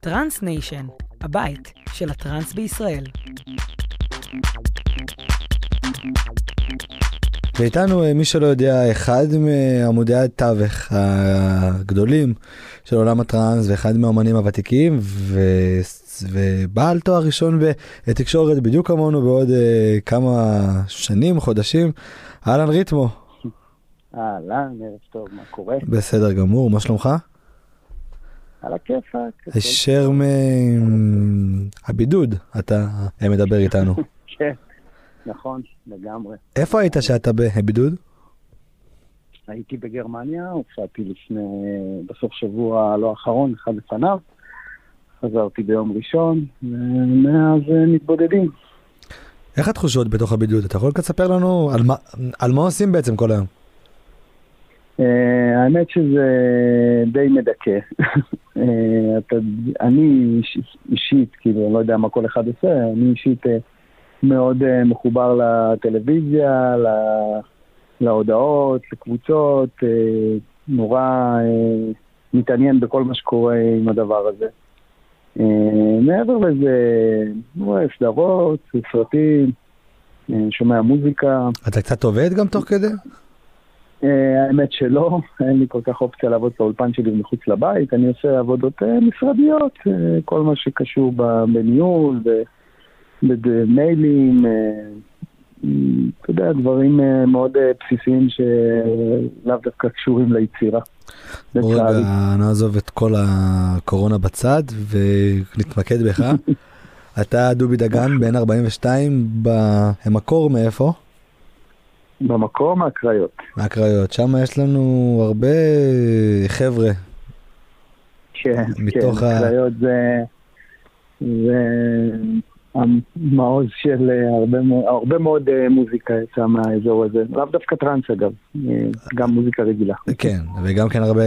Trance Nation, הבית של הטרנס בישראל. ואיתנו, אה, מי שלא יודע, אחד מעמודי התווך הגדולים של עולם הטראנס ואחד מהאומנים הוותיקים ו... ובעל תואר ראשון בתקשורת בדיוק כמונו בעוד אה, כמה שנים, חודשים, אהלן Ritmo. אהלן, ערב טוב, מה קורה? בסדר גמור, מה שלומך? על הכיפאק. הישר מהבידוד אתה מדבר איתנו. כן, נכון, לגמרי. איפה היית שאתה בבידוד? הייתי בגרמניה, הופעתי לפני, בסוף שבוע לא האחרון, אחד לפניו. חזרתי ביום ראשון, ומאז מתבודדים. איך התחושות בתוך הבידוד? אתה יכול לספר לנו על מה, על מה עושים בעצם כל היום? Uh, האמת שזה די מדכא. uh, אני אישית, כאילו, אני לא יודע מה כל אחד עושה, אני אישית uh, מאוד uh, מחובר לטלוויזיה, לה, להודעות, לקבוצות, uh, נורא uh, מתעניין בכל מה שקורה עם הדבר הזה. Uh, מעבר לזה, רואה סדרות, סרטים, uh, שומע מוזיקה. אתה קצת עובד גם תוך כדי? אה, האמת שלא, אין לי כל כך אופציה לעבוד באולפן שלי מחוץ לבית, אני עושה עבודות אה, משרדיות, אה, כל מה שקשור בניהול, במיילים, אתה יודע, דברים מאוד בסיסיים שלאו דווקא קשורים ליצירה. בוא רגע נעזוב את כל הקורונה בצד ונתמקד בך. אתה דובי דגן, בן 42, במקור מאיפה? במקום מהקריות. מהקריות, שם יש לנו הרבה חבר'ה. כן, מתוך כן, הקריות זה, זה המעוז של הרבה, הרבה מאוד אה, מוזיקה יצא מהאזור הזה, לאו דווקא טראנס אגב, אה, גם מוזיקה רגילה. כן, וגם כן הרבה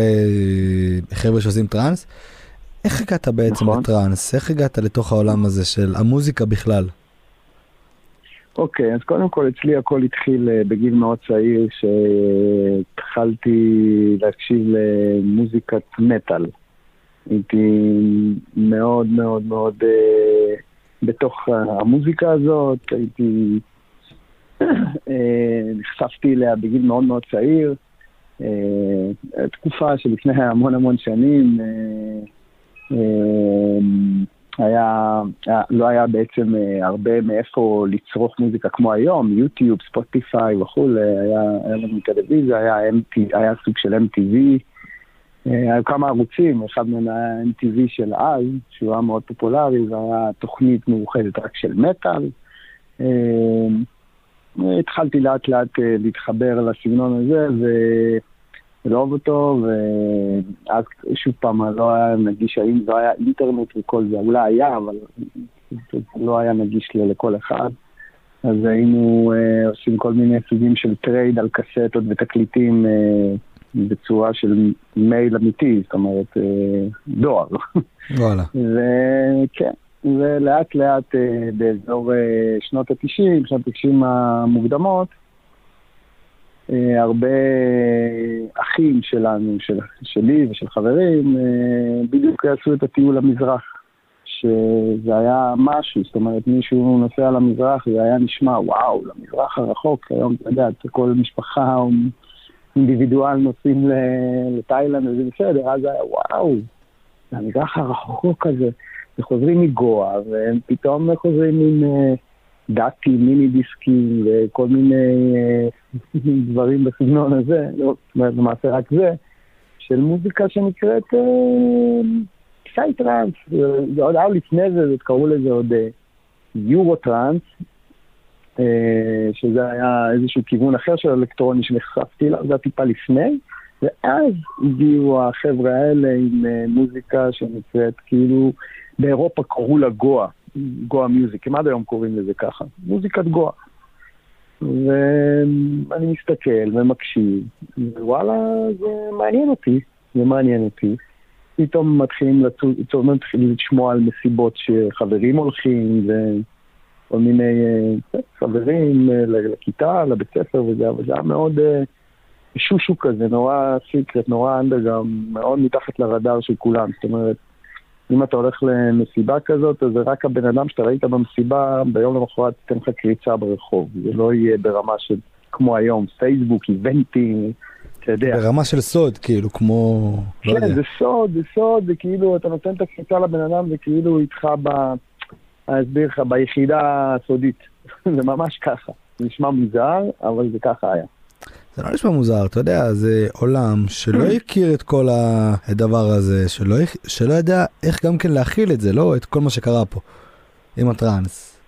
חבר'ה שעושים טראנס. איך הגעת בעצם נכון. לטראנס? איך הגעת לתוך העולם הזה של המוזיקה בכלל? אוקיי, אז קודם כל אצלי הכל התחיל אה, בגיל מאוד צעיר, שהתחלתי להקשיב למוזיקת מטאל. הייתי מאוד מאוד מאוד אה, בתוך המוזיקה הזאת, הייתי... אה, נחשפתי אליה בגיל מאוד מאוד צעיר. אה, תקופה שלפני המון המון שנים. אה, אה, היה, היה, לא היה בעצם אה, הרבה מאיפה לצרוך מוזיקה כמו היום, יוטיוב, ספוטיפיי וכולי, היה, היה לנו טלוויזיה, היה, היה סוג של MTV, אה, היו כמה ערוצים, אחד מהם היה MTV של אז, שהוא היה מאוד פופולרי, והיה תוכנית מאוחדת רק של מטאל. אה, התחלתי לאט לאט להתחבר לסגנון הזה, ו... לאהוב אותו, ואז שוב פעם לא היה נגיש, גם לא היה אינטרנט וכל זה, אולי היה, אבל לא היה נגיש לכל אחד. אז היינו אה, עושים כל מיני סוגים של trade על קסטות ותקליטים אה, בצורה של מייל אמיתי, זאת אומרת, אה, דואר. וואלה. וכן, ולאט לאט אה, באזור אה, שנות ה-90, שנות ה-90 המוקדמות, הרבה אחים שלנו, של, שלי ושל חברים, אה, בדיוק עשו את הטיול למזרח. שזה היה משהו, זאת אומרת, מישהו נוסע למזרח, זה היה נשמע, וואו, למזרח הרחוק, היום, אתה יודע, כל משפחה או אינדיבידואל נוסעים לתאילנד, וזה בסדר, אז היה, וואו, למזרח הרחוק הזה, וחוזרים מגואה, והם פתאום חוזרים עם... Uh, דאטי, מיני דיסקים וכל מיני אה, דברים בסגנון הזה, לא, זאת אומרת, למעשה רק זה, של מוזיקה שנקראת סי אה, טראנס, זה עוד היה לפני זה, קראו לזה עוד אה, יורו טראנס, שזה היה איזשהו כיוון אחר של אלקטרוני שנחשפתי אליו, זה היה טיפה לפני, ואז הגיעו החבר'ה האלה עם מוזיקה שנקראת כאילו, באירופה קראו לה גואה. גואה מיוזיק, הם עד היום קוראים לזה ככה, מוזיקת גואה. ואני מסתכל ומקשיב, ווואלה, זה מעניין אותי, זה מעניין אותי. פתאום מתחילים מתחילים לשמוע על מסיבות שחברים הולכים, וכל מיני אה, חברים אה, לכיתה, לבית ספר וזה, היה מאוד, אה, שושו כזה, נורא סיקרט, נורא אנדרגאונד, מאוד מתחת לרדאר של כולם. זאת אומרת, אם אתה הולך למסיבה כזאת, אז זה רק הבן אדם שאתה ראית במסיבה, ביום למחרת תיתן לך קריצה ברחוב. זה לא יהיה ברמה של, כמו היום, פייסבוק, איבנטים, אתה יודע. ברמה של סוד, כאילו, כמו... לא כן, יודע. זה סוד, זה סוד, זה כאילו, אתה נותן את הקריצה לבן אדם, זה כאילו איתך ב... אני אסביר לך, ביחידה הסודית. זה ממש ככה. זה נשמע מוזר, אבל זה ככה היה. זה לא נשמע מוזר, אתה יודע, זה עולם שלא הכיר את כל הדבר הזה, שלא, שלא ידע איך גם כן להכיל את זה, לא את כל מה שקרה פה עם הטראנס.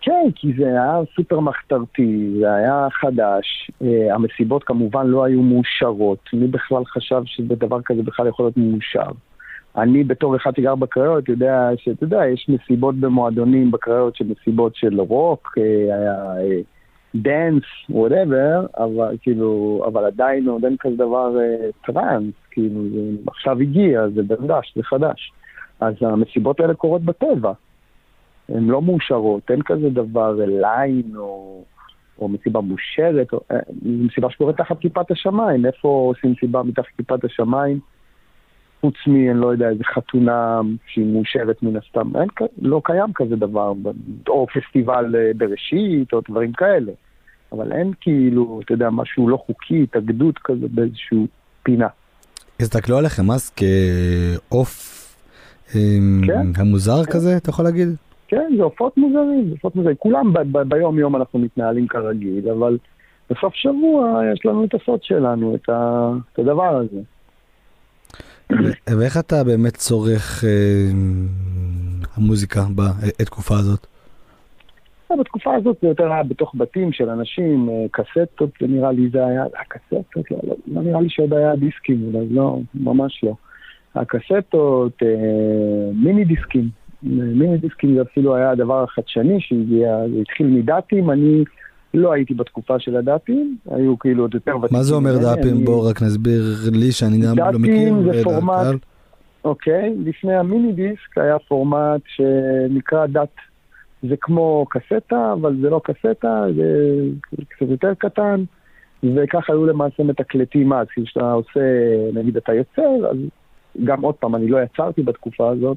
כן, כי זה היה סופר מחתרתי, זה היה חדש, אה, המסיבות כמובן לא היו מאושרות, מי בכלל חשב שבדבר כזה בכלל יכול להיות מאושר? אני בתור אחד שגר בקריות יודע שאתה יודע, יש מסיבות במועדונים בקריות של מסיבות של רוק, אה, היה אה, dance, whatever, אבל כאילו, אבל עדיין עוד אין כזה דבר אה, טראנס, כאילו, זה עכשיו הגיע, זה דרדש, זה חדש. אז המסיבות האלה קורות בטבע. הן לא מאושרות, אין כזה דבר ליין או, או מסיבה מאושרת, או, אה, מסיבה שקורית תחת כיפת השמיים, איפה עושים מסיבה מתחת כיפת השמיים? חוץ מ, אני לא יודע, איזה חתונה שהיא מאושרת מן הסתם, אין, לא קיים כזה דבר, או פסטיבל אה, בראשית, או דברים כאלה. אבל אין כאילו, אתה יודע, משהו לא חוקי, התאגדות כזה באיזשהו פינה. הסתכלו עליכם אז כעוף אמ, כן. המוזר כזה, אתה יכול להגיד? כן, זה עופות מוזרים, זה עופות מוזרים. כולם ב- ב- ביום יום אנחנו מתנהלים כרגיל, אבל בסוף שבוע יש לנו את הסוד שלנו, את, ה, את הדבר הזה. ו- ואיך אתה באמת צורך אמ, המוזיקה בתקופה הזאת? בתקופה הזאת זה יותר היה בתוך בתים של אנשים, אה, קסטות, זה נראה לי זה היה, הקסטות, לא, לא, לא נראה לי שעוד היה דיסקים, אולי לא, ממש לא. הקסטות, אה, מיני דיסקים, מיני דיסקים זה אפילו היה הדבר החדשני שהגיע, זה התחיל מדאטים, אני לא הייתי בתקופה של הדאטים, היו כאילו עוד יותר ותיקים. מה זה אומר דאפים? אני- בוא רק נסביר לי שאני גם לא דאפים מכיר. זה ולקהל. פורמט- אוקיי, לפני המיני דיסק היה פורמט שנקרא דאט. זה כמו קסטה, אבל זה לא קסטה, זה קצת יותר קטן, וככה היו למעשה מתקלטים אז, כשאתה עושה, נגיד אתה יוצר, אז גם עוד פעם, אני לא יצרתי בתקופה הזאת,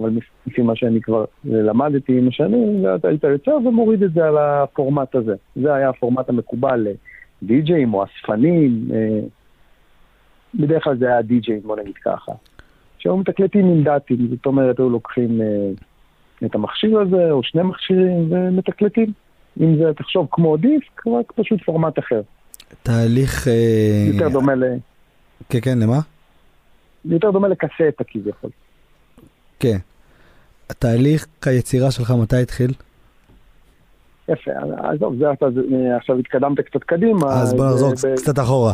אבל לפי מה שאני כבר למדתי עם השנים, היית יוצר ומוריד את זה על הפורמט הזה. זה היה הפורמט המקובל לדי-ג'אים או אספנים, אה, בדרך כלל זה היה די-ג'אים, בוא נגיד ככה. שהיו מתקלטים עם דאטים, זאת אומרת, היו לוקחים אה, את המכשיר הזה, או שני מכשירים, ומתקלטים. אם זה, תחשוב, כמו דיסק, רק פשוט פורמט אחר. תהליך... אה, יותר דומה ל... כן, כן, למה? יותר דומה לקסטה כביכול. כן. התהליך היצירה שלך מתי התחיל? יפה, עזוב, זה אתה, זה- עכשיו התקדמת קצת קדימה. אז בוא זה נחזור קצת אחורה.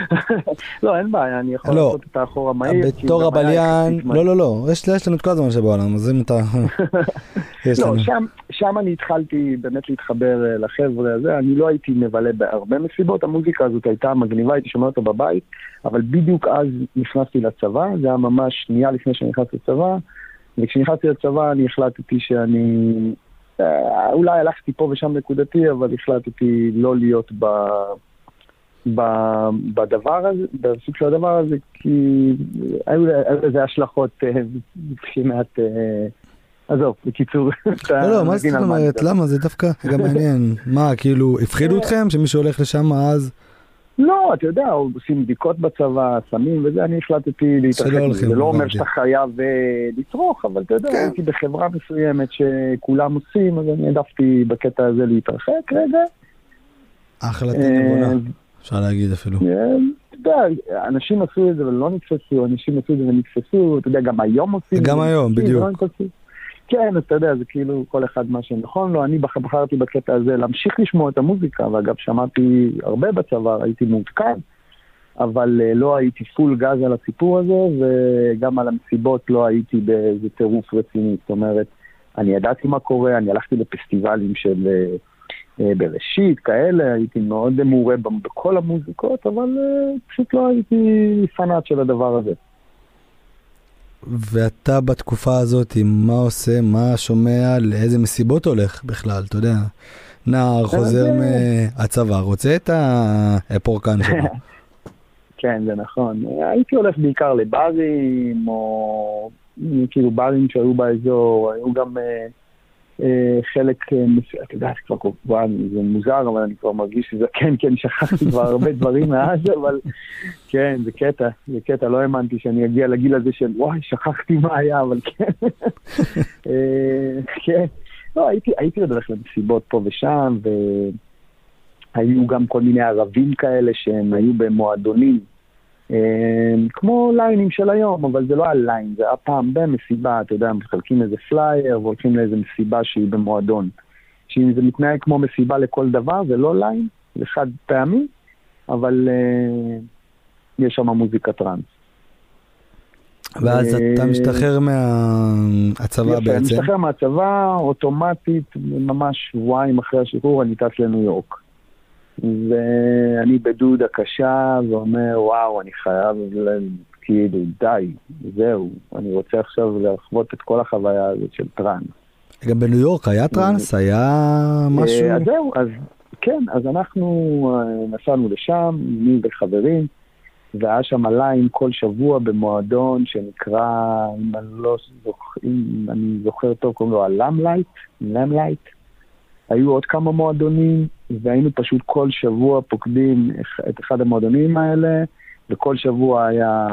לא, אין בעיה, אני יכול לא. לעשות את האחורה מהיר. כי בתור הבליין, לא, לא, לא, יש יש לנו את כל הזמן שבעולם, אז אם אתה... לא. שם, שם אני התחלתי באמת להתחבר אה, לחבר'ה הזה, אני לא הייתי מבלה בהרבה מסיבות, המוזיקה הזאת הייתה מגניבה, הייתי שומע אותה בבית, אבל בדיוק אז נכנסתי לצבא, זה היה ממש שנייה לפני שנכנסתי לצבא, וכשנכנסתי לצבא אני החלטתי שאני, אה, אולי הלכתי פה ושם נקודתי, אבל החלטתי לא להיות ב... ב, בדבר הזה, בסוג של הדבר הזה, כי היו לזה השלכות אה, מבחינת... אה, עזוב, בקיצור, לא, לא, מה זאת אומרת? למה? זה דווקא גם מעניין. מה, כאילו, הפחידו אתכם שמישהו הולך לשם אז? לא, אתה יודע, עושים בדיקות בצבא, סמים וזה, אני החלטתי להתרחק מזה. זה לא אומר. שאתה חייב אה, לצרוך, אבל אתה יודע, כן. הייתי בחברה מסוימת שכולם עושים, אז אני העדפתי בקטע הזה להתרחק רגע. החלטה אה, נבונה, אפשר להגיד אפילו. אה, אתה יודע, אנשים עשו את זה ולא נתפסו, אנשים עשו את זה ונתפסו, אתה יודע, גם היום עושים. גם את זה, היום, נתפסים, בדיוק. כן, אתה יודע, זה כאילו כל אחד מה שנכון לו. אני בח- בחרתי בקטע הזה להמשיך לשמוע את המוזיקה, ואגב, שמעתי הרבה בצבא, הייתי מעודכן, אבל אה, לא הייתי פול גז על הסיפור הזה, וגם על המסיבות לא הייתי באיזה טירוף רציני. זאת אומרת, אני ידעתי מה קורה, אני הלכתי לפסטיבלים של אה, אה, בראשית, כאלה, הייתי מאוד מעורה בכל המוזיקות, אבל פשוט לא הייתי פנאט של הדבר הזה. ואתה בתקופה הזאת, מה עושה, מה שומע, לאיזה מסיבות הולך בכלל, אתה יודע. נער חוזר מהצבא, רוצה את הפורקן שלו. כן, זה נכון. הייתי הולך בעיקר לברים, או כאילו ברים שהיו באזור, היו גם אה, חלק, אה, אתה יודע, זה כבר כבר, זה מוזר, אבל אני כבר מרגיש שזה כן, כן, שכחתי כבר הרבה דברים מאז, אבל כן, זה קטע, זה קטע, לא האמנתי שאני אגיע לגיל הזה של וואי, שכחתי מה היה, אבל כן. אה, כן. לא, הייתי, הייתי עוד הולך למסיבות פה ושם, והיו גם כל מיני ערבים כאלה שהם היו במועדונים. אה, כמו ליינים של היום, אבל זה לא היה ליין, זה היה פעם במסיבה, אתה יודע, מחלקים איזה פלייר והולכים לאיזה מסיבה שהיא במועדון. שאם זה מתנהג כמו מסיבה לכל דבר, זה לא ליין, זה חד פעמי, אבל אה, יש שם מוזיקה טראנס. ואז אתה משתחרר מהצבא בעצם? אני משתחרר מהצבא, אוטומטית, ממש שבועיים אחרי השחרור אני טס לניו יורק. ואני בדודה קשה ואומר, וואו, אני חייב, כאילו, די, זהו, אני רוצה עכשיו לחוות את כל החוויה הזאת של טראנס. גם בניו יורק היה טראנס? היה משהו? אז זהו, אז כן, אז אנחנו אה, נסענו לשם, אני וחברים. והיה שם ליין כל שבוע במועדון שנקרא, אם אני לא זוכר, אם אני זוכר טוב, קוראים לו ה Limelight, Limelight. היו עוד כמה מועדונים, והיינו פשוט כל שבוע פוקדים את אחד המועדונים האלה, וכל שבוע היה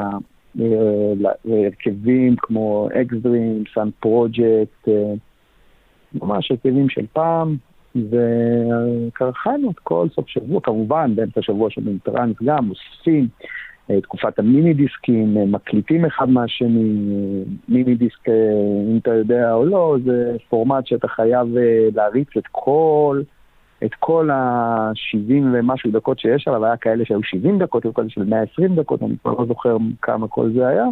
אה, הרכבים כמו X-Dream, SUN Project, ממש הרכבים של פעם, וקרחנו את כל סוף שבוע, כמובן, באמצע השבוע של טראנס גם, אוספים. אה, תקופת המיני דיסקים, אה, מקליטים אחד מהשני, מיני דיסק, אם אתה יודע או לא, זה פורמט שאתה חייב להריץ את כל, את כל ה-70 ומשהו דקות שיש עליו, היה כאלה שהיו 70 דקות, היו כאלה של 120 דקות, אני כבר לא זוכר כמה כל זה היה,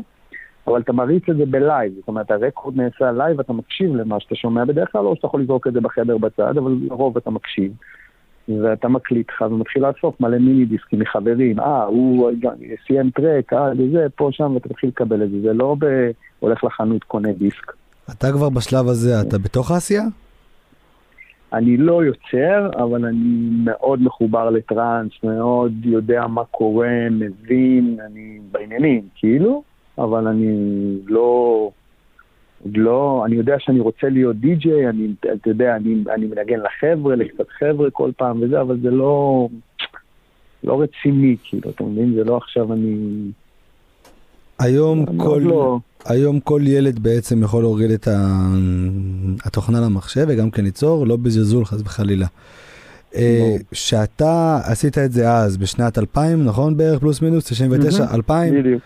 אבל אתה מריץ את זה ב live, זאת אומרת ה record נעשה live, אתה מקשיב למה שאתה שומע בדרך כלל, או שאתה יכול לזרוק את זה בחדר בצד, אבל לרוב אתה מקשיב. ואתה מקליט לך ומתחיל לאסוף מלא מיני דיסקים מחברים, אה, הוא סיים טרק, אה, וזה, פה, שם, ואתה מתחיל לקבל את זה, זה לא ב... הולך לחנות, קונה דיסק. אתה כבר בשלב הזה, אתה בתוך העשייה? אני לא יוצר, אבל אני מאוד מחובר לטראנס, מאוד יודע מה קורה, מבין, אני בעניינים, כאילו, אבל אני לא... לא, אני יודע שאני רוצה להיות די-ג'יי, אני, אתה יודע, אני, אני מנגן לחבר'ה, לקצת חבר'ה כל פעם וזה, אבל זה לא, לא רציני, כאילו, אתה מבין? זה לא עכשיו אני... היום כל, לא... היום כל ילד בעצם יכול להוריד את התוכנה למחשב וגם כן ליצור, לא בזלזול חס וחלילה. אה, שאתה עשית את זה אז בשנת 2000, נכון? בערך פלוס מינוס, 99, 2000? בדיוק.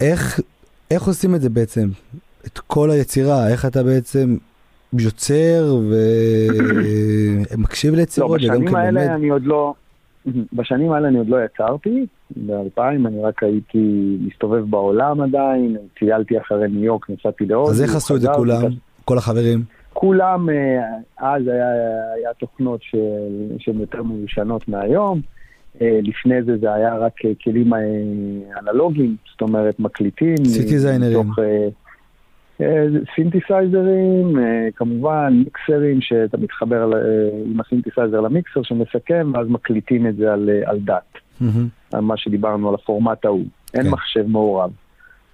איך, איך עושים את זה בעצם? את כל היצירה, איך אתה בעצם יוצר ומקשיב ליצירות לא, וגם כן לומד. אני עוד לא, בשנים האלה אני עוד לא יצרתי, ב-2000 אני רק הייתי מסתובב בעולם עדיין, טיילתי אחרי ניו יורק, נסעתי להודו. אז איך עשו את זה כולם, כל החברים? כולם, אה, אז היה, היה תוכנות שהן יותר מיושנות מהיום. אה, לפני זה זה היה רק כלים אה, אנלוגיים, זאת אומרת מקליטים. סיטיזיינרים. סינתסייזרים, אה, כמובן מיקסרים שאתה מתחבר אה, עם הסינתסייזר למיקסר שמסכם ואז מקליטים את זה על, אה, על DAT, על מה שדיברנו על הפורמט ההוא, אין כן. מחשב מעורב.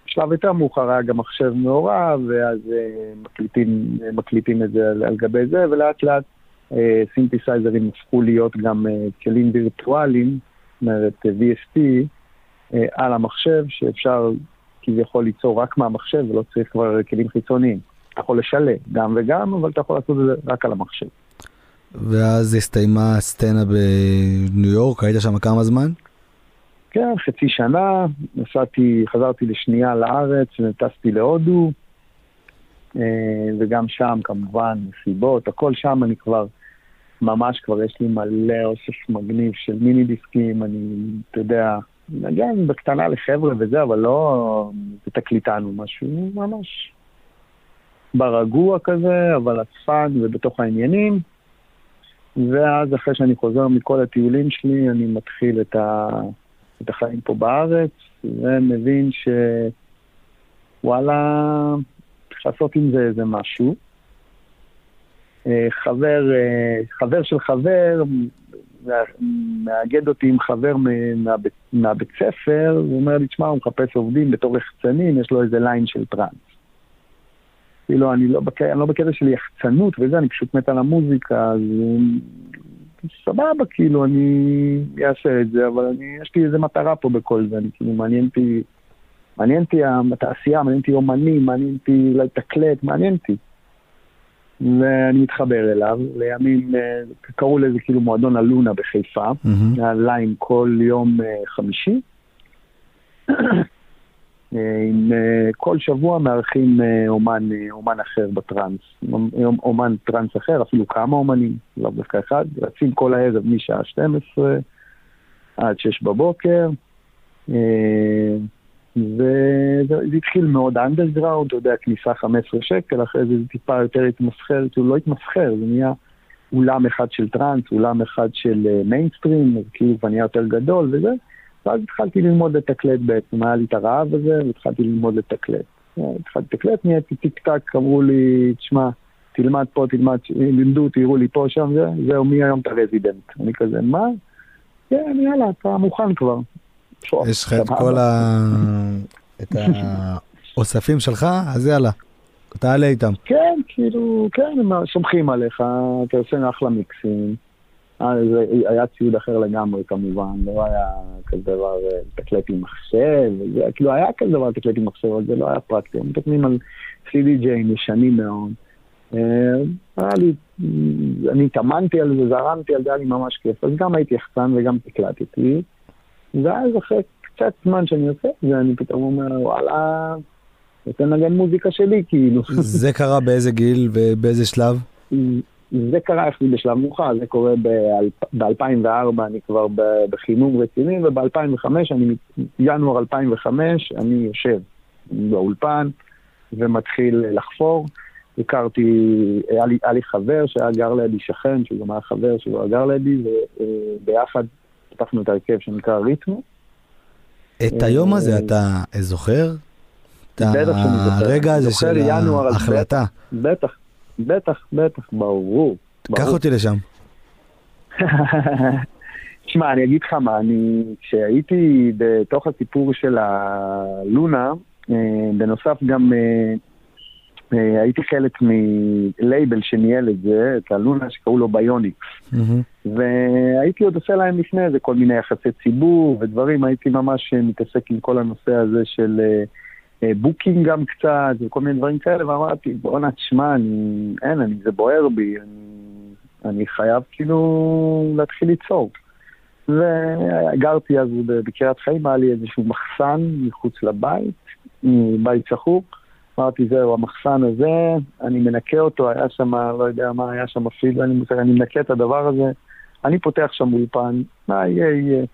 בשלב יותר מאוחר היה גם מחשב מעורב ואז מקליטים, מקליטים את זה על, על גבי זה ולאט לאט סינתסייזרים הפכו להיות גם כלים וירטואליים, זאת אומרת VST, על המחשב שאפשר כביכול ליצור רק מהמחשב ולא צריך כבר כלים חיצוניים. אתה יכול לשלם גם וגם, אבל אתה יכול לעשות את זה רק על המחשב. ואז הסתיימה הסצנה בניו יורק, היית שם כמה זמן? כן, חצי שנה, נסעתי, חזרתי לשנייה לארץ, וטסתי להודו, אה, וגם שם כמובן מסיבות, הכל שם אני כבר, ממש כבר יש לי מלא אוסף מגניב של מיני דיסקים, אני, אתה יודע, נגן בקטנה לחבר'ה וזה, אבל לא תקליטנו משהו ממש ברגוע כזה, אבל עצפן ובתוך העניינים. ואז אחרי שאני חוזר מכל הטיולים שלי, אני מתחיל את, ה... את החיים פה בארץ, ומבין שוואלה, צריך לעשות עם זה איזה משהו. אה, חבר, אה, חבר של חבר, מאגד אותי עם חבר מהבית, מהבית ספר, הוא אומר לי, תשמע, הוא מחפש עובדים בתור יחצנים, יש לו איזה ליין של טראנס. כאילו, אני לא, בק... לא בקטע של יחצנות וזה, אני פשוט מת על המוזיקה, אז סבבה, כאילו, אני אעשה את זה, אבל אני, יש לי איזה מטרה פה בכל זה, אני כאילו, מעניין אותי, מעניין אותי התעשייה, מעניין אותי אומנים, מעניין אותי לתקלט, מעניין אותי. ואני מתחבר אליו, לימים אה, קראו לזה כאילו מועדון הלונה בחיפה, mm-hmm. היה ליין כל יום אה, חמישי. אה, עם כל שבוע מארחים אומן, אומן אחר בטראנס, אומן טראנס אחר, אפילו כמה אומנים, לא דווקא אחד, רצים כל הערב משעה 12 עד 6 בבוקר. וזה התחיל מאוד אנדרגראונד, אתה יודע, כניסה 15 שקל, אחרי זה זה טיפה יותר התמסחר, כאילו לא התמסחר, זה נהיה אולם אחד של טראנס, אולם אחד של מיינסטרים, אה, אז כאילו כבר נהיה יותר גדול וזה, ואז התחלתי ללמוד לתקלט בעצם, היה לי את הרעב הזה, והתחלתי ללמוד לתקלט. אה, התחלתי לתקלט, נהייתי טיק טק, אמרו לי, תשמע, תלמד פה, תלמד, לימדו, תראו לי פה, שם, זה, זהו, מי היום אתה resident? אני כזה, מה? כן, יאללה, אתה מוכן כבר. יש לך את כל ה... את האוספים שלך, אז יאללה, תעלה איתם. כן, כאילו, כן, הם סומכים עליך, אתה עושה אחלה מיקסים. אז היה ציוד אחר לגמרי כמובן, לא היה כזה דבר אה, תקלט עם מחשב, זה, כאילו היה כזה דבר תקלט עם מחשב, אבל זה לא היה פרקטי, הם מתקנים על CDJ ישנים מאוד. אה, היה לי, אני התאמנתי על זה, זרמתי על זה, היה לי ממש כיף, אז גם הייתי יחצן וגם תקלטתי. ואז אחרי קצת זמן שאני עושה את זה, אני פתאום אומר, וואלה, רוצה לנגן מוזיקה שלי, כאילו. זה קרה באיזה גיל ובאיזה שלב? זה קרה לי בשלב מאוחר, זה קורה ב-2004, אני כבר בחימום רציני, וב-2005, אני, ינואר 2005, אני יושב באולפן ומתחיל לחפור. הכרתי, היה לי, היה לי חבר שהיה גר לידי, שכן, שהוא גם היה חבר היה גר לידי, וביחד פתחנו את ההרכב שנקרא ריתמו. את היום הזה אה, אתה זוכר? את הרגע הזה של ההחלטה. בטח, בטח, בטח, ברור. קח אותי לשם. תשמע, אני אגיד לך מה, אני, כשהייתי בתוך הסיפור של הלונה, אה, בנוסף גם אה, אה, הייתי חלק מלייבל שניהל את זה, את הלונה שקראו לו ביוניקס. Mm-hmm. והייתי עוד עושה להם לפני זה כל מיני יחסי ציבור ודברים, הייתי ממש מתעסק עם כל הנושא הזה של uh, booking גם קצת וכל מיני דברים כאלה, ואמרתי, בואנה, תשמע, אני, אין, אני, זה בוער בי, אני, אני חייב כאילו להתחיל ליצור. וגרתי אז בקריית חיים, היה לי איזשהו מחסן מחוץ לבית, בית שחוק. אמרתי, זהו, המחסן הזה, אני מנקה אותו, היה שם, לא יודע מה היה שם אפילו, אני, אני מנקה את הדבר הזה, אני פותח שם אולפן, מה יהיה, יהיה.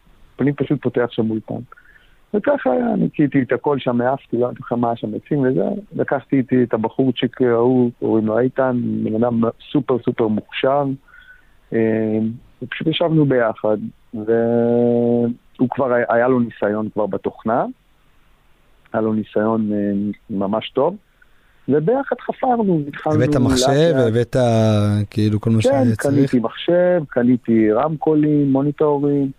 אני פשוט פותח שם אולפן. וככה היה, ניקיתי את הכל שם, העפתי, לא יודעת לך מה שם עצים וזה, לקחתי איתי את הבחורצ'יק ההוא, קוראים לו איתן, בן אדם סופר סופר מוכשר, אה, ופשוט ישבנו ביחד, והוא כבר, היה לו ניסיון כבר בתוכנה, היה לו ניסיון אה, ממש טוב. וביחד חפרנו, התחלנו... הבאת מחשב, הבאת כאילו כל מה שהיה צריך? כן, קניתי מחשב, קניתי רמקולים, מוניטורים,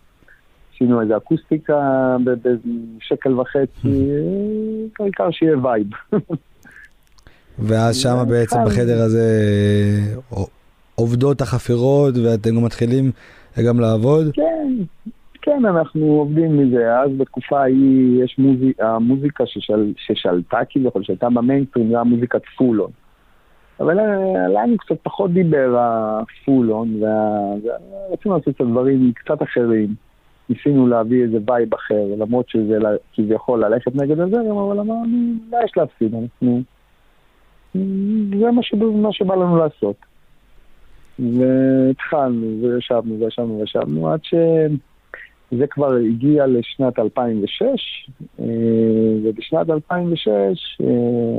עשינו איזה אקוסטיקה בשקל וחצי, אה, העיקר שיהיה vibe. ואז שמה בעצם בחדר הזה עובדות החפירות ואתם גם מתחילים גם לעבוד? כן, כן, אנחנו עובדים מזה. אז בתקופה ההיא יש מוזיק, המוזיקה ששל, ששלטה כביכול, שהייתה במיינסטרים, זה היה מוזיקת full-on. אבל אה, לנו קצת פחות דיבר ה full-on, ורצינו לעשות את הדברים קצת אחרים. ניסינו להביא איזה vibe אחר, למרות שזה כביכול ללכת נגד הזרם, אבל אמרנו, מה יש להפסיד? אנחנו... זה מה, שבא, מה שבא לנו לעשות. והתחלנו, וישבנו, וישבנו, וישבנו, עד ש... זה כבר הגיע לשנת 2006, אה, ובשנת 2006, אה,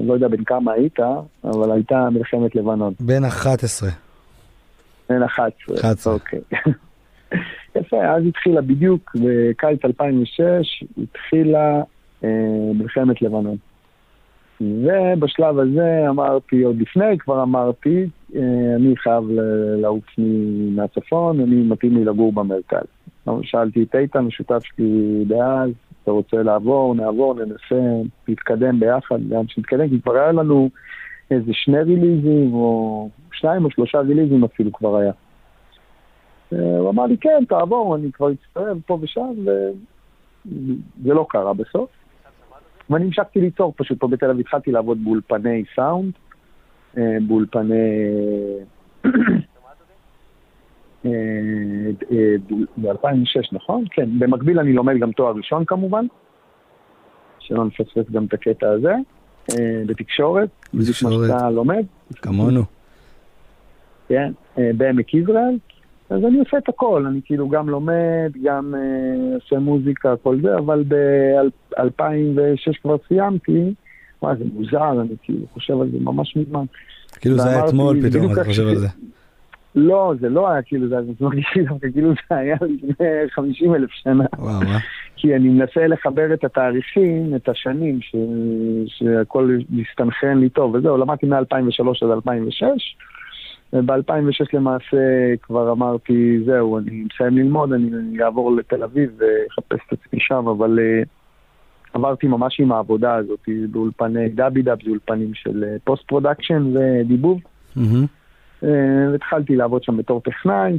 לא יודע בין כמה היית, אבל הייתה מלחמת לבנון. בין 11. בין 11. 11. אוקיי. יפה, אז התחילה בדיוק, בקיץ 2006, התחילה אה, מלחמת לבנון. ובשלב הזה אמרתי, עוד לפני כבר אמרתי, אה, אני חייב לעוף מהצפון, אני מתאים לי לגור במרכז. שאלתי את איתן, השותף שלי דאז, אתה רוצה לעבור, נעבור, ננסה, נתקדם ביחד, לאן שנתקדם, כי כבר היה לנו איזה שני ריליזים, או שניים או שלושה ריליזים אפילו כבר היה. הוא אמר לי, כן, תעבור, אני כבר אצטרף פה ושם, וזה לא קרה בסוף. ואני המשכתי ליצור פשוט פה בתל אביב, התחלתי לעבוד באולפני סאונד, אה, באולפני... ב-2006, נכון? כן. במקביל אני לומד גם תואר ראשון כמובן, שלא נפספס גם את הקטע הזה, אה, בתקשורת. בתקשורת. שאתה לומד. כמונו. כן, אה, בעמק יזרעאל. אז אני עושה את הכל, אני כאילו גם לומד, גם אה, עושה מוזיקה, כל זה, אבל ב-2006 כבר סיימתי, וואי, זה מוזר, אני כאילו חושב על זה ממש מזמן. כאילו זה היה אתמול פתאום, אתה חושב על זה. לא, זה לא היה כאילו, זה מרגיש לי דווקא כאילו זה היה לפני 50 אלף שנה. וואו? כי אני מנסה לחבר את התאריכים, את השנים, ש... שהכל מסתנכרן לי טוב, וזהו, למדתי מ-2003 עד 2006. וב-2006 למעשה כבר אמרתי, זהו, אני מסיים ללמוד, אני אעבור לתל אביב ואחפש את עצמי שם, אבל uh, עברתי ממש עם העבודה הזאת באולפני דאבי דאב, זה אולפנים של post uh, production ודיבוב. Mm-hmm. Uh, התחלתי לעבוד שם בתור טכנאי,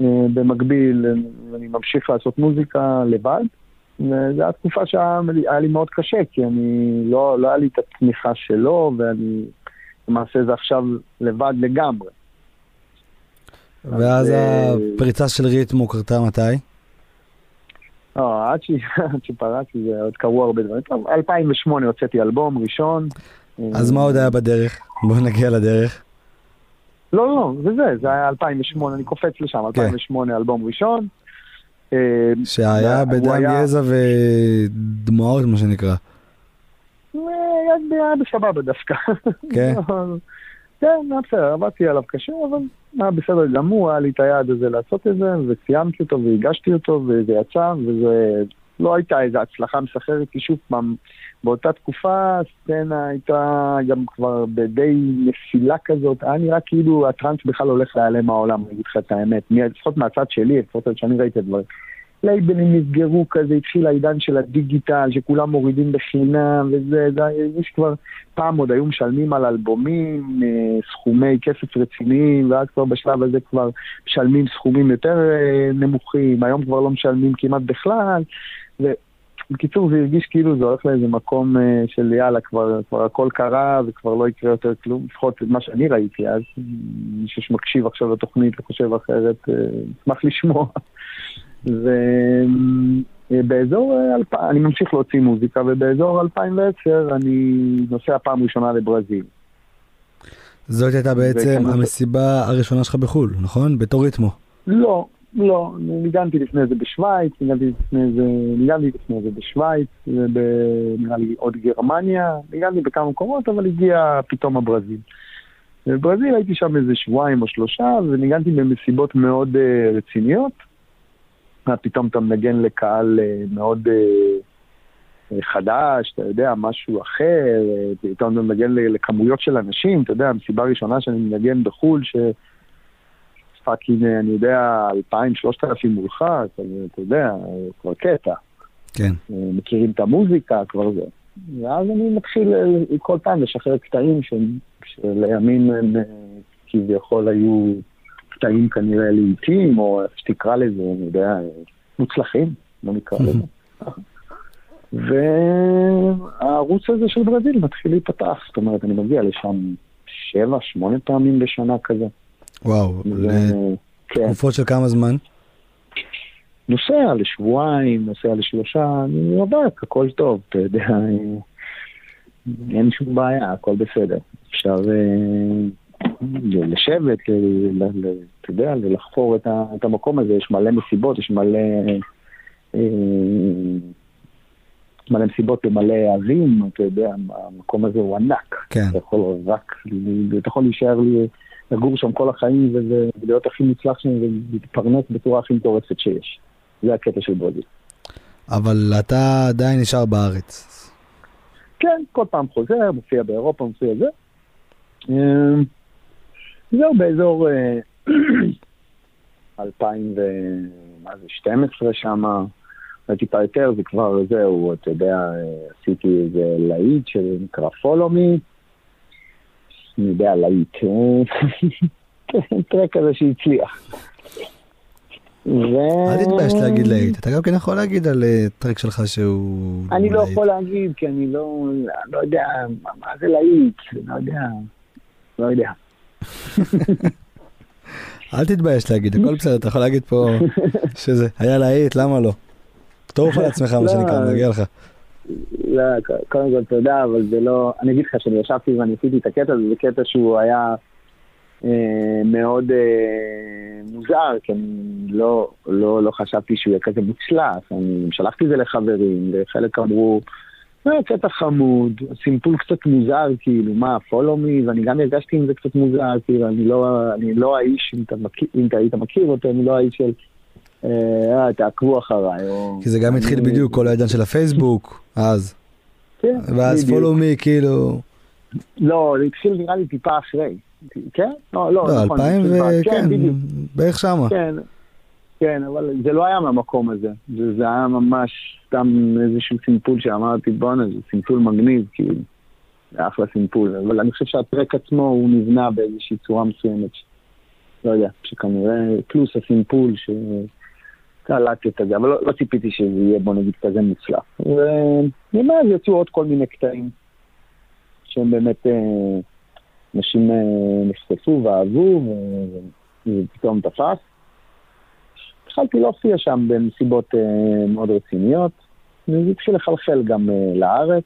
uh, במקביל אני ממשיך לעשות מוזיקה לבד. וזו הייתה תקופה שהיה לי מאוד קשה, כי אני, לא, לא היה לי את התמיכה שלו, ואני למעשה זה עכשיו לבד לגמרי. ואז הפריצה של ריתמו קרתה מתי? לא, עד שפרצתי זה עוד קרו הרבה דברים. טוב, 2008 הוצאתי אלבום ראשון. אז מה עוד היה בדרך? בואו נגיע לדרך. לא, לא, זה זה, זה היה 2008, אני קופץ לשם, 2008 אלבום ראשון. שהיה בדם יזע ודמעות, מה שנקרא. היה בסבבה דווקא. כן? כן, היה בסדר, עבדתי עליו קשה, אבל היה בסדר גמור, היה לי את היעד הזה לעשות את זה, וסיימתי אותו והגשתי אותו, וזה יצא, וזה לא הייתה איזו הצלחה מסחררת, כי שוב פעם, באותה תקופה הסצנה הייתה גם כבר בדי נפילה כזאת, היה נראה כאילו הטראנס בכלל הולך להיעלם מהעולם, אני אגיד לך את האמת, לפחות מהצד שלי, לפחות שאני ראיתי את הדברים. לייבלים נסגרו כזה, התחיל העידן של הדיגיטל, שכולם מורידים בחינם וזה, זה הרגיש כבר, פעם עוד היו משלמים על אלבומים, אה, סכומי כסף רציניים, ואז כבר בשלב הזה כבר משלמים סכומים יותר אה, נמוכים, היום כבר לא משלמים כמעט בכלל, ובקיצור זה הרגיש כאילו זה הולך לאיזה מקום אה, של יאללה, כבר, כבר הכל קרה וכבר לא יקרה יותר כלום, לפחות מה שאני ראיתי אז, מישהו שמקשיב עכשיו לתוכנית וחושב אחרת, אשמח לשמוע. ובאזור, אני ממשיך להוציא מוזיקה, ובאזור 2010 אני נוסע פעם ראשונה לברזיל. זאת הייתה בעצם המסיבה הראשונה שלך בחו"ל, נכון? בתור ריתמו. לא, לא, ניגנתי לפני זה בשוויץ, ניגנתי לפני זה, ניגנתי לפני זה בשוויץ, ונראה לי עוד גרמניה, ניגנתי בכמה מקומות, אבל הגיע פתאום הברזיל. בברזיל הייתי שם איזה שבועיים או שלושה, וניגנתי במסיבות מאוד uh, רציניות. פתאום אתה מנגן לקהל אה, מאוד אה, חדש, אתה יודע, משהו אחר, אה, פתאום אתה מנגן לכמויות של אנשים, אתה יודע, המסיבה הראשונה שאני מנגן בחו"ל, ש... fucking, אני יודע, אלפיים, שלושת אלפים מולך, אתה יודע, כבר קטע. כן. מכירים את המוזיקה, כבר זה. ואז אני מתחיל כל פעם לשחרר קטעים שלימים הם כביכול היו קטעים כנראה לעיתים, או איך שתקרא לזה, אני יודע, מוצלחים, לא נקרא לזה. והערוץ הזה של ברזיל מתחיל להיפתח, זאת אומרת, אני מגיע לשם שבע, שמונה פעמים בשנה כזה. וואו, לתקופות כן. של כמה זמן? נוסע לשבועיים, נוסע לשלושה, אני רווק, הכל טוב, אתה יודע, אין שום בעיה, הכל בסדר. אפשר... אה, לשבת, אתה יודע, לחפור את המקום הזה, יש מלא מסיבות, יש מלא... אה, מלא מסיבות ומלא אבים, אתה יודע, המקום הזה הוא ענק. כן. אתה יכול רק, אתה יכול להישאר לי, לגור שם כל החיים ולהיות הכי מוצלח שם ולהתפרנס בצורה הכי מטורפת שיש. זה הקטע של ברזיל. אבל אתה עדיין נשאר בארץ. כן, כל פעם חוזר, מופיע באירופה, מופיע זה. אמ, זהו, באזור אה, 2012 שמה, טיפה יותר, זה כבר זהו, אתה יודע, אה, עשיתי איזה להיט שנקרא follow me, אני יודע, להיט, טרק כזה שהצליח. ו- אל תתבייש להגיד להיט, אתה גם כן יכול להגיד על אה, טרק שלך שהוא... אני לא. יכול להגיד, כי אני לא, לא יודע, מה, מה זה להיט, לא יודע, לא יודע. אל תתבייש להגיד, הכל בסדר, אתה יכול להגיד פה שזה היה להיט, למה לא? טוב על עצמך, מה לא. שנקרא, מגיע לך. לא, קודם כל תודה, אבל זה לא... אני אגיד לך שאני ישבתי ואני עשיתי את הקטע הזה, זה קטע שהוא היה אה, מאוד אה, מוזר, כי אני לא, לא, לא חשבתי שהוא יהיה כזה מוצלח. אני שלחתי את זה לחברים, וחלק אמרו, אה, קטע חמוד, סימפול קצת מוזר, כאילו, מה, follow me, ואני גם הרגשתי עם זה קצת מוזר, כאילו, אני לא, אני לא האיש, אם אתה, מכיר, אם אתה היית מכיר אותו, אני לא האיש של... אה, אה, תעקבו אחריי, או... כי זה גם התחיל בדיוק כל העידן של הפייסבוק, אז. כן, ואז follow me, כאילו, לא, זה התחיל נראה לי טיפה אחרי. כן? לא, לא, לא, נכון. 2000 זה ו... כן, בדיוק. בערך שמה. כן, כן, אבל זה לא היה מהמקום הזה. זה, זה היה ממש סתם איזשהו סימפול שאמרתי, בואנה, זה סימפול מגניב, כאילו. זה אחלה סימפול. אבל אני חושב שהטרק עצמו הוא נבנה באיזושהי צורה מסוימת. לא יודע, שכנראה, פלוס הסימפול ש... קלטתי את זה, אבל לא, לא ציפיתי שזה יהיה, בוא נגיד, כזה מוצלח. ומאז יצאו עוד כל מיני קטעים שהם באמת, אה, אנשים אה, נחשפו ואהבו, ו- ופתאום תפס. התחלתי להופיע שם בנסיבות אה, מאוד רציניות, וזה התחיל לחלחל גם אה, לארץ.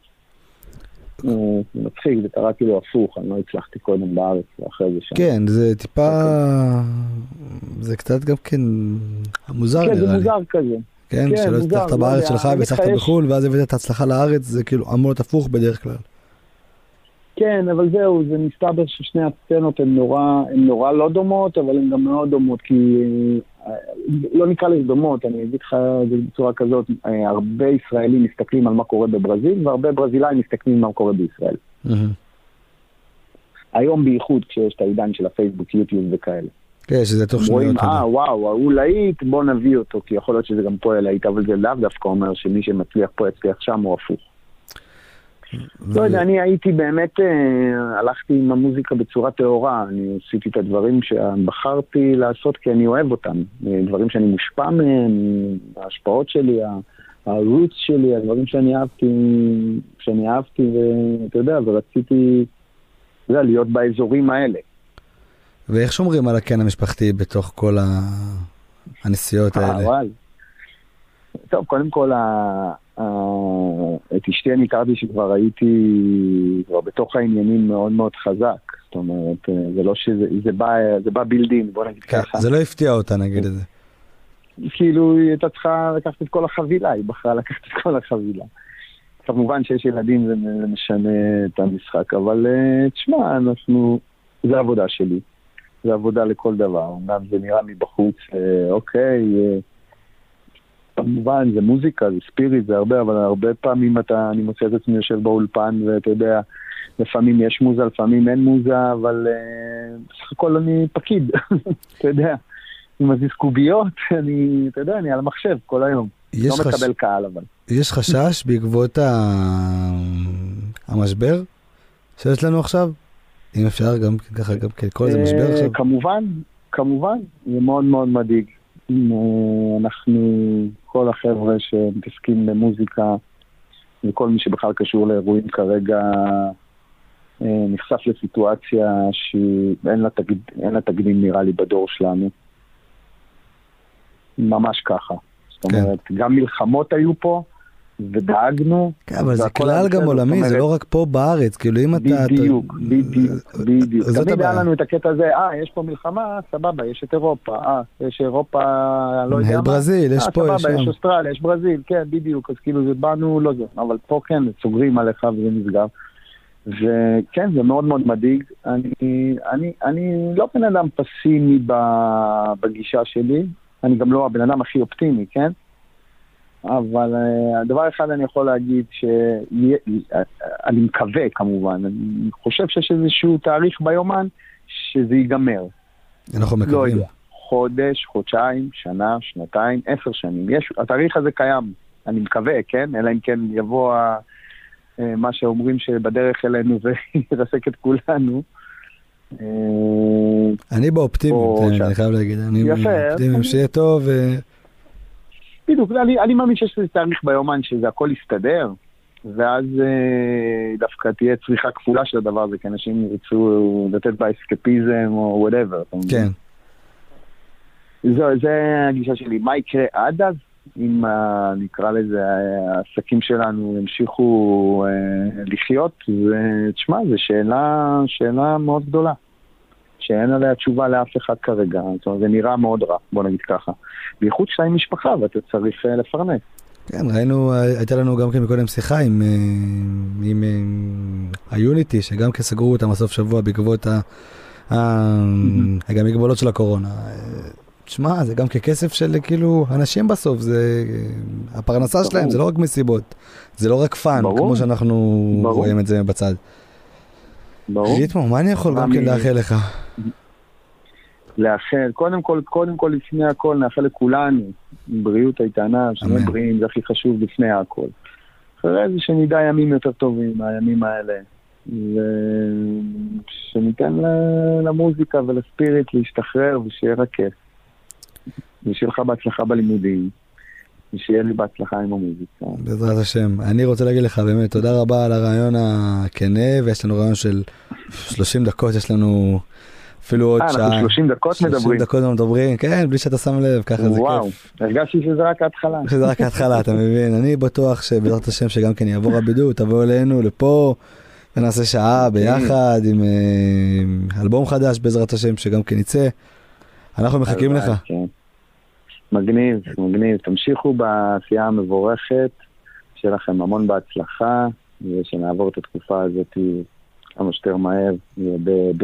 אה, זה מצחיק, זה קרה כאילו הפוך, אני לא הצלחתי קודם בארץ ואחרי זה שם. כן, זה טיפה... זה קצת גם כן מוזר כן, זה נראה לי. מוזר כזה. כן, כן, שלא הצלחת בארץ שלך והצלחת בחו"ל, ואז הבאת את ההצלחה לארץ, זה כאילו אמור להיות הפוך בדרך כלל. כן, אבל זהו, זה מסתבר ששני הסצנות הן נורא, הן נורא לא דומות, אבל הן גם מאוד דומות, כי אה, לא נקרא לזה דומות, אני אגיד לך זה בצורה כזאת, אה, הרבה ישראלים מסתכלים על מה קורה בברזיל, והרבה ברזילאים מסתכלים על מה קורה בישראל. היום בייחוד כשיש את העידן של הפייסבוק, יוטיוב וכאלה. כן, שזה תוך רואים, שניות. אה, וואו, ההוא להיט, בוא נביא אותו, כי יכול להיות שזה גם פה להיט, אבל זה לאו דווקא אומר שמי שמצליח פה יצליח שם או הפוך. לא יודע, אני הייתי באמת, אה, הלכתי עם המוזיקה בצורה טהורה, אני עשיתי את הדברים שבחרתי לעשות כי אני אוהב אותם, אה, דברים שאני מושפע מהם, ההשפעות שלי, הרוץ שלי, הדברים שאני אהבתי, שאני אהבתי, ואתה יודע, ורציתי, אתה יודע, להיות באזורים האלה. ואיך שומרים על הקן המשפחתי בתוך כל הנסיעות אה, האלה? טוב, קודם כל, את אשתי אני הכרתי שכבר הייתי כבר בתוך העניינים מאוד מאוד חזק. זאת אומרת, אה, זה לא שזה, זה בא, זה בא בילדין, בוא נגיד כן, ככה. זה לא הפתיע אותה, נגיד את זה. כאילו, היא הייתה צריכה לקחת את כל החבילה, היא בחרה לקחת את כל החבילה. כמובן שיש ילדים זה משנה את המשחק, אבל אה, תשמע, אנחנו, זה העבודה שלי. זה עבודה לכל דבר. אומנם זה נראה מבחוץ, אה, אוקיי, אה, כמובן זה מוזיקה, זה ספיריט, זה הרבה, אבל הרבה פעמים אתה, אני מוצא את עצמי יושב באולפן, ואתה יודע, לפעמים יש מוזה, לפעמים אין מוזה, אבל אה, בסך הכל אני פקיד, אתה יודע. אני מזיז קוביות, אני, אתה יודע, אני על המחשב כל היום. לא חש- מקבל קהל אבל. יש חשש בעקבות ה- המשבר שיש לנו עכשיו? אם אפשר גם ככה, גם כן, כל איזה משבר אה, עכשיו? כמובן, כמובן, זה מאוד מאוד מדאיג. אה, אנחנו, כל החבר'ה שמתעסקים במוזיקה, וכל מי שבכלל קשור לאירועים כרגע, אה, נחשף לסיטואציה שאין לה, תקד... אין לה תקדים נראה לי בדור שלנו. ממש ככה. זאת כן. אומרת, גם מלחמות היו פה, ודאגנו. כן, אבל זה כלל גם. עולמי, זה לא רק פה בארץ, כאילו אם אתה... בדיוק, בדיוק, בדיוק. זאת תמיד היה. לנו את הקטע הזה, אה, יש פה מלחמה, סבבה, יש את אירופה, אה, יש אירופה, לא יודע מה. ברזיל, יש אה, פה, יש סבבה, יש שם. אוסטרליה, יש ברזיל, כן, בדיוק, אז כאילו זה באנו, לא זה, אבל פה כן, סוגרים עליך וזה נסגר. וכן, זה מאוד מאוד מדאיג. אני, אני, אני לא בן אדם פסימי בגישה שלי, אני גם לא הבן אדם הכי אופטימי, כן? אבל uh, הדבר אחד אני יכול להגיד, שאני מקווה כמובן, אני חושב שיש איזשהו תאריך ביומן שזה ייגמר. אנחנו לא מקווים. יודע, חודש, חודשיים, שנה, שנתיים, עשר שנים. יש, התאריך הזה קיים, אני מקווה, כן? אלא אם כן יבוא ה, אה, מה שאומרים שבדרך אלינו וירסק את כולנו. אה, אני באופטימיות, אני חייב להגיד. אני באופטימיות שיהיה טוב. אה, בדיוק, אני, אני מאמין שיש איזה תאריך ביומן שזה הכל יסתדר, ואז אה, דווקא תהיה צריכה כפולה של הדבר הזה, כי אנשים ירצו לתת בה אסקפיזם או whatever. כן. זו, זה הגישה שלי. מה יקרה עד אז? אם ה- נקרא לזה העסקים שלנו ימשיכו אה, לחיות, זה, תשמע, זו שאלה, שאלה מאוד גדולה. שאין עליה תשובה לאף אחד כרגע, זאת אומרת, זה נראה מאוד רע, בוא נגיד ככה. בייחוד שאתה עם משפחה ואתה צריך אה, לפרנס. כן, ראינו, הייתה לנו גם כן מקודם שיחה עם, אה, עם, אה, היוניטי, שגם כן סגרו אותם בסוף שבוע בעקבות ה... ה- גם מגבלות של הקורונה. אה, תשמע, זה גם הכסף של כאילו אנשים בסוף, זה אה, הפרנסה ברור. שלהם, זה לא רק מסיבות, זה לא רק fun, ברור. כמו שאנחנו ברור. רואים את זה בצד. ברור. ריתמו, מה אני יכול גם כן לאחל לך? לאחל, קודם כל, קודם כל, לפני הכל, נאחל לכולנו בריאות איתנה, שנהיה. לפני בריאים, זה הכי חשוב לפני הכל. אחרי זה שנדע ימים יותר טובים, הימים האלה. ושניתן למוזיקה ולספיריט להשתחרר ושיהיה רק כיף. ושיהיה לך בהצלחה בלימודים, ושיהיה לי בהצלחה עם המוזיקה. בעזרת השם. אני רוצה להגיד לך באמת תודה רבה על הרעיון הכנה, ויש לנו רעיון של 30 דקות, יש לנו אפילו עוד אה, שעה. אנחנו 30 דקות 30 מדברים. דקות מדברים, כן, בלי שאתה שם לב, ככה זה וואו, כיף. הרגשתי שזה רק ההתחלה. שזה רק ההתחלה, אתה מבין? אני בטוח שבעזרת השם שגם כן יעבור הבידוד, תבואו אלינו לפה, ונעשה שעה ביחד עם אה, אלבום חדש בעזרת השם שגם כן יצא. אנחנו מחכים לך. כן. מגניב, מגניב. תמשיכו בעשייה המבורכת, שיהיה לכם המון בהצלחה, ושנעבור את התקופה הזאת כמה שיותר מהר, בבריאות.